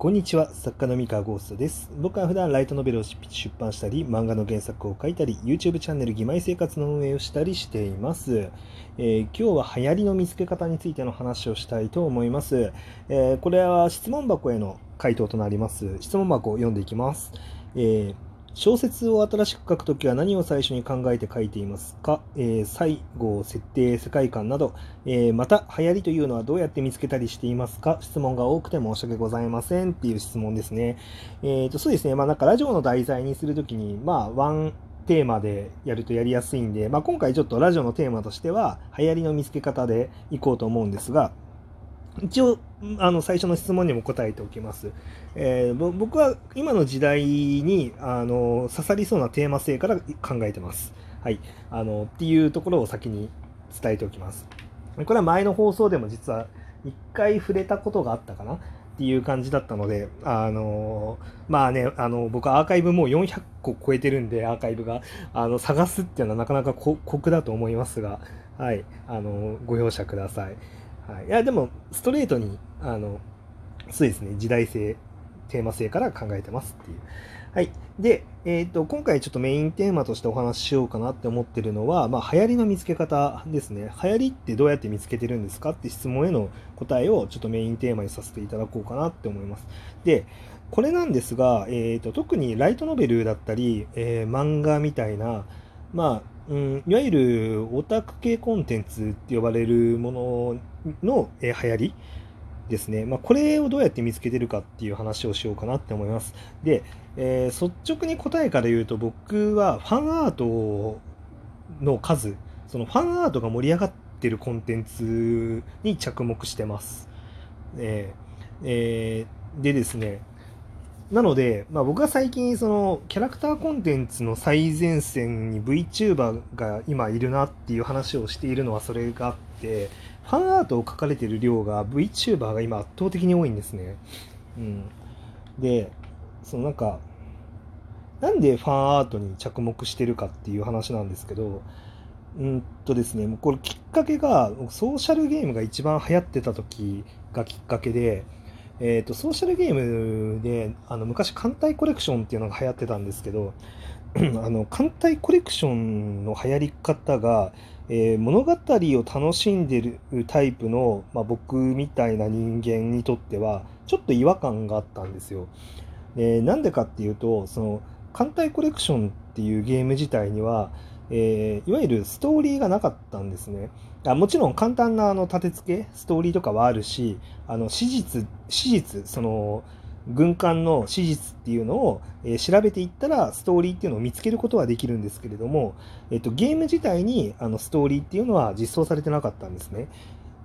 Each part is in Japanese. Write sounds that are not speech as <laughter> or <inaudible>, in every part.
こんにちは、作家の三河ゴーストです。僕は普段ライトノベルを出版したり、漫画の原作を書いたり、YouTube チャンネル義妹生活の運営をしたりしています。えー、今日は流行りの見つけ方についての話をしたいと思います。えー、これは質問箱への回答となります。質問箱を読んでいきます。えー小説を新しく書くときは何を最初に考えて書いていますか、えー、最後、設定、世界観など、えー、また流行りというのはどうやって見つけたりしていますか？質問が多くて申し訳ございませんっていう質問ですね。えー、とそうですね、まあなんかラジオの題材にするときに、まあワンテーマでやるとやりやすいんで、まあ今回ちょっとラジオのテーマとしては流行りの見つけ方でいこうと思うんですが、一応あの最初の質問にも答えておきます。えー、僕は今の時代にあの刺さりそうなテーマ性から考えてます。はい、あのっていうところを先に伝えておきます。これは前の放送でも実は1回触れたことがあったかな？っていう感じだったので、あのまあね、あの僕アーカイブもう400個超えてるんで、アーカイブがあの探すっていうのはなかなか酷だと思いますが、はい、あのご容赦ください。はい、いやでもストレートにあのそうですね時代性テーマ性から考えてますっていう。はい。で、えっ、ー、と、今回ちょっとメインテーマとしてお話ししようかなって思ってるのは、まあ、流行りの見つけ方ですね。流行りってどうやって見つけてるんですかって質問への答えをちょっとメインテーマにさせていただこうかなって思います。で、これなんですが、えっ、ー、と、特にライトノベルだったり、えー、漫画みたいな、まあ、うん、いわゆるオタク系コンテンツって呼ばれるものの、え、流行りですね。まあ、これをどうやって見つけてるかっていう話をしようかなって思います。で、えー、率直に答えから言うと僕はファンアートの数、そのファンアートが盛り上がってるコンテンツに着目してます。えーえー、でですね、なので、まあ、僕が最近そのキャラクターコンテンツの最前線に VTuber が今いるなっていう話をしているのはそれがあってファンアートを描かれてる量が VTuber が今圧倒的に多いんですね。うん、でそのなんかなんでファンアートに着目してるかっていう話なんですけどうんとですねこれきっかけがソーシャルゲームが一番流行ってた時がきっかけでえーと、ソーシャルゲームであの昔艦隊コレクションっていうのが流行ってたんですけど <clears throat> あの艦隊コレクションの流行り方が、えー、物語を楽しんでるタイプの、まあ、僕みたいな人間にとってはちょっと違和感があったんですよ。でなんでかっていうとその艦隊コレクションっていうゲーム自体にはえー、いわゆるストーリーがなかったんですね。あもちろん簡単なあの立て付け、ストーリーとかはあるし、あの史実、史実、その軍艦の史実っていうのを、えー、調べていったらストーリーっていうのを見つけることはできるんですけれども、えっと、ゲーム自体にあのストーリーっていうのは実装されてなかったんですね。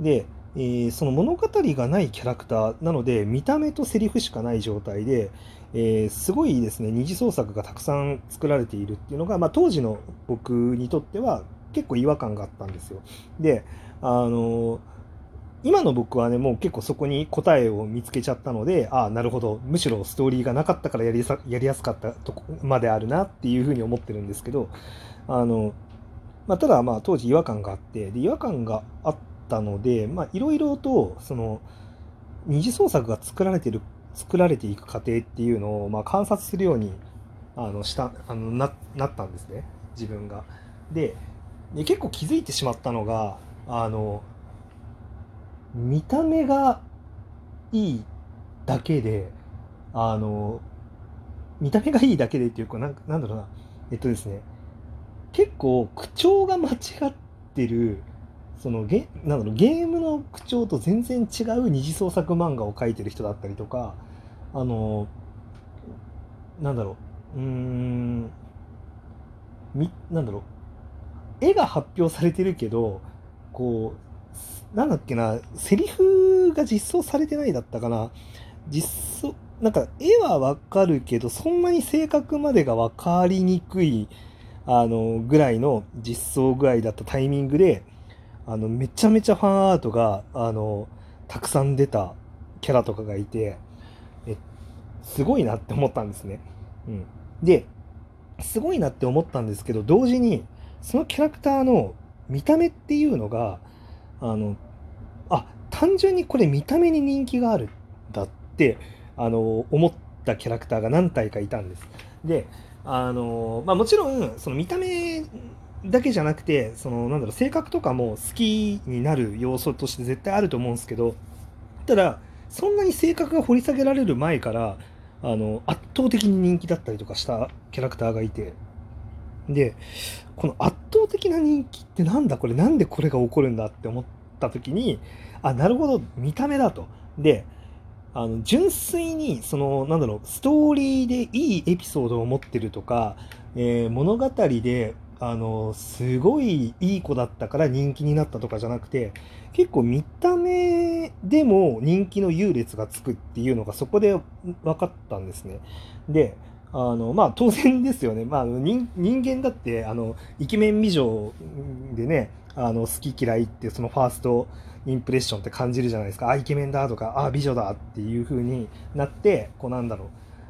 で、えー、その物語がないキャラクターなので見た目とセリフしかない状態で、えー、すごいですね二次創作がたくさん作られているっていうのが、まあ、当時の僕にとっては結構違和感があったんですよ。であの今の僕はねもう結構そこに答えを見つけちゃったのでああなるほどむしろストーリーがなかったからやりやりやすかったとこまであるなっていうふうに思ってるんですけどあの、まあ、ただまあ当時違和感があってで違和感があったのでいろいろとその二次創作が作られてる作られていく過程っていうのを、まあ、観察するようにあのしたあのななったんですね自分が。で結構気づいてしまったのがあの見た目がいいだけであの見た目がいいだけでっていうかなんなんだろうな。えっとですね。結構口調が間違ってるそのゲなんだろうゲームの口調と全然違う二次創作漫画を描いてる人だったりとかあのなんだろう。うんみなんだろう。絵が発表されてるけどこうなんだっけなセリフが実装されてないだったかな実装なんか絵はわかるけどそんなに正確までが分かりにくいあのぐらいの実装具合だったタイミングであのめちゃめちゃファンアートがあのたくさん出たキャラとかがいてえすごいなって思ったんですね。うん、ですごいなって思ったんですけど同時にそのキャラクターの見た目っていうのがあのあ単純にこれ見た目に人気があるだってあの思ったキャラクターが何体かいたんです。であの、まあ、もちろんその見た目だけじゃなくてそのなんだろう性格とかも好きになる要素として絶対あると思うんですけどただそんなに性格が掘り下げられる前からあの圧倒的に人気だったりとかしたキャラクターがいてでこの圧倒的な人気ってなんだこれ？なんでこれが起こるんだって思った時にあなるほど見た目だとであの純粋にそのなんだろうストーリーでいいエピソードを持ってるとか、えー、物語であのすごいいい子だったから人気になったとかじゃなくて結構見た目でも人気の優劣がつくっていうのがそこで分かったんですね。であのまあ当然ですよね、まあ、人間だってあのイケメン美女でねあの好き嫌いってそのファーストインプレッションって感じるじゃないですか。あイケメンだとかあ美女だっていう風になってこうなんだろう。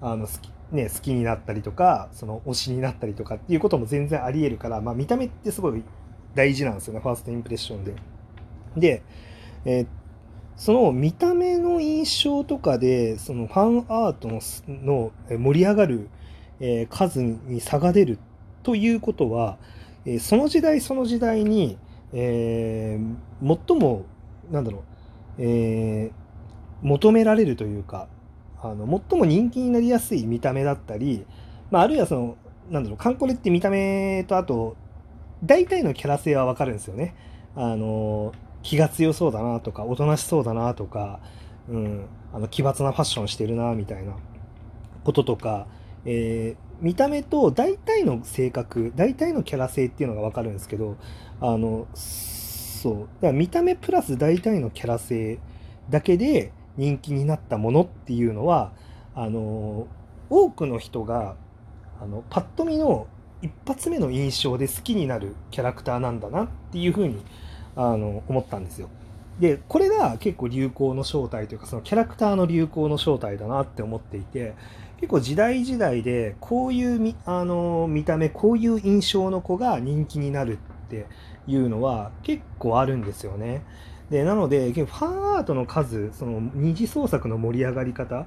あの好きね、好きになったりとかその推しになったりとかっていうことも全然ありえるから、まあ、見た目ってすごい大事なんですよね。ファーストインプレッションで。で、えー、その見た目の印象とかでそのファンアートの盛り上がる、え、数に差が出るということは、え、その時代その時代に、えー、最もなんだろう、えー求められるというかあの最も人気になりやすい見た目だったり、まあ、あるいはそのなんだろうカンコレって見た目とあと大体のキャラ性はわかるんですよね。あの気が強そうだなとかおとなしそうだなとか、うん、あの奇抜なファッションしてるなみたいなこととか、えー、見た目と大体の性格大体のキャラ性っていうのが分かるんですけどあのそうだから見た目プラス大体のキャラ性だけで人気になったものっていうのはあの多くの人があのパッと見の一発目の印象で好きになるキャラクターなんだなっていうふうにあの思ったんですよ。でこれが結構流行の正体というかそのキャラクターの流行の正体だなって思っていて結構時代時代でこういう見あの見た目こういう印象の子が人気になるっていうのは結構あるんですよね。でなのでファンアートの数その二次創作の盛り上がり方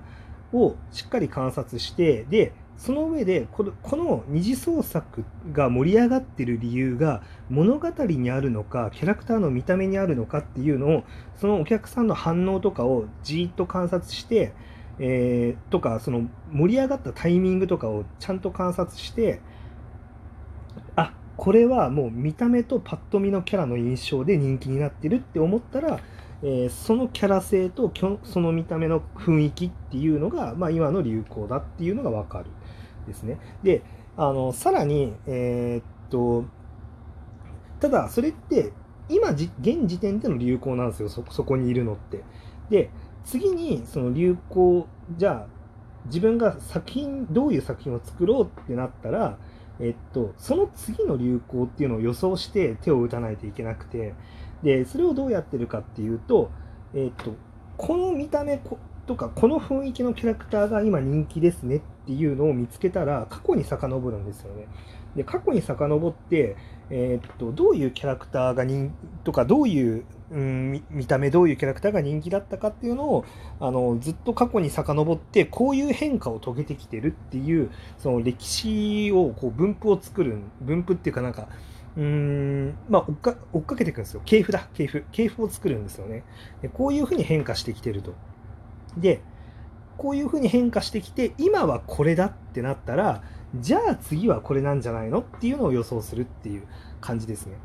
をしっかり観察してでその上でこのこの二次創作が盛り上がってる理由が物語にあるのかキャラクターの見た目にあるのかっていうのをそのお客さんの反応とかをじっと観察して、えー、とかその盛り上がったタイミングとかをちゃんと観察してあこれはもう見た目とパッと見のキャラの印象で人気になってるって思ったら、えー、そのキャラ性とその見た目の雰囲気っていうのが、まあ、今の流行だっていうのが分かる。ですね。であのさらに、えー、っとただそれって今現時点での流行なんですよそこにいるのって。で次にその流行じゃあ自分が作品どういう作品を作ろうってなったらえっと、その次の流行っていうのを予想して手を打たないといけなくて、で、それをどうやってるかっていうと、えっと、この見た目とか、この雰囲気のキャラクターが今人気ですねっていうのを見つけたら、過去に遡るんですよね。で、過去に遡って、えっと、どういうキャラクターが人とか、どういううん、見た目どういうキャラクターが人気だったかっていうのをあのずっと過去に遡ってこういう変化を遂げてきてるっていうその歴史をこう分布を作る分布っていうかなんかうーんまあ追っか追っかけていくんですよ。系譜だ。系譜。系譜を作るんですよね。でこういうふうに変化してきてると。でこういうふうに変化してきて今はこれだってなったらじゃあ次はこれなんじゃないのっていうのを予想するっていう感じですね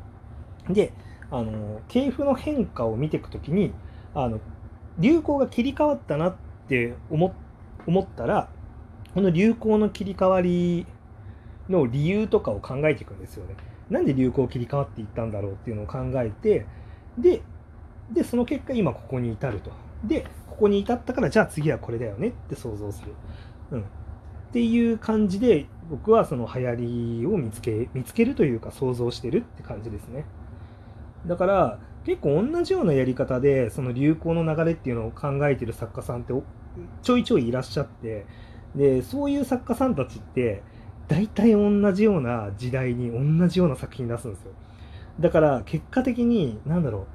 であの系譜の変化を見ていくときにあの流行が切り替わったなって思思ったらこの流行の切り替わりの理由とかを考えていくんですよね。なんで流行切り替わっていったんだろうっていうのを考えてででその結果今ここに至ると。でここに至ったからじゃあ次はこれだよねって想像する。うん、っていう感じで僕はその流行りを見つけ見つけるというか想像してるって感じですね。だから結構同じようなやり方でその流行の流れっていうのを考えてる作家さんってちょいちょいいらっしゃってでそういう作家さんたちって大体同じような時代に同じような作品出すんですよだから結果的に何だろう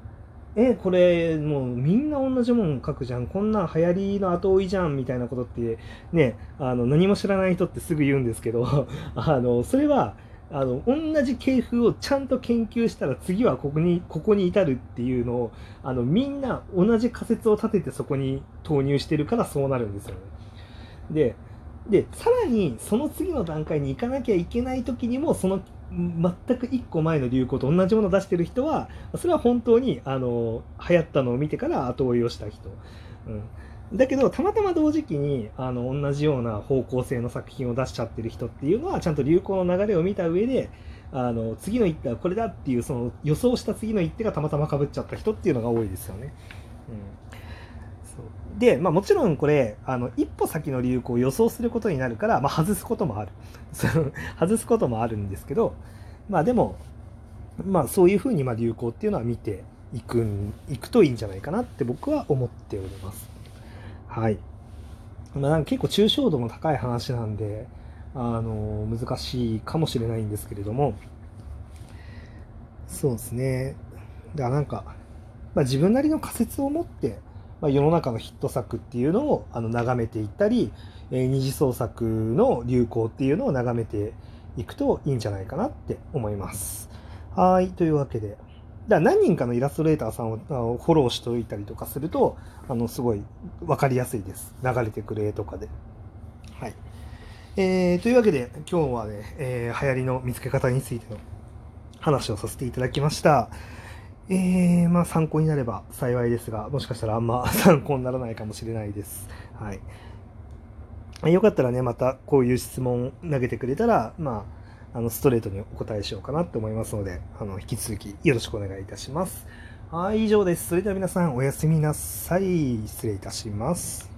えこれもうみんな同じもん書くじゃんこんなん流行りの後追いじゃんみたいなことってねあの何も知らない人ってすぐ言うんですけど <laughs> あのそれはあの同じ系譜をちゃんと研究したら次はここにここに至るっていうのをあのみんな同じ仮説を立ててそこに投入してるからそうなるんですよね。ででさらにその次の段階に行かなきゃいけない時にもその全く1個前の流行と同じものを出してる人はそれは本当にあの流行ったのを見てから後追いをした人、うん、だけどたまたま同時期にあの同じような方向性の作品を出しちゃってる人っていうのはちゃんと流行の流れを見た上であの次の一手はこれだっていうその予想した次の一手がたまたまかぶっちゃった人っていうのが多いですよね。うん。で、まあ、もちろんこれあの一歩先の流行を予想することになるから、まあ、外すこともある <laughs> 外すこともあるんですけど、まあ、でも、まあ、そういうふうにま流行っていうのは見ていくいくといいんじゃないかなって僕は思っております。はい。まあ、なんか結構抽象度の高い話なんで、あの難しいかもしれないんですけれども、そうですね。だからなんか、まあ、自分なりの仮説を持って、まあ、世の中のヒット作っていうのをあの眺めていったり、えー、二次創作の流行っていうのを眺めていくといいんじゃないかなって思います。はい。というわけで、だ何人かのイラストレーターさんをフォローしておいたりとかすると、あの、すごい分かりやすいです。流れてくる絵とかで。はい。えー、というわけで、今日はね、えー、流行りの見つけ方についての話をさせていただきました。えー、まあ参考になれば幸いですが、もしかしたらあんま <laughs> 参考にならないかもしれないです。はい。よかったらね、またこういう質問投げてくれたら、まあ、あのストレートにお答えしようかなって思いますので、あの引き続きよろしくお願いいたします。はい、以上です。それでは皆さんおやすみなさい。失礼いたします。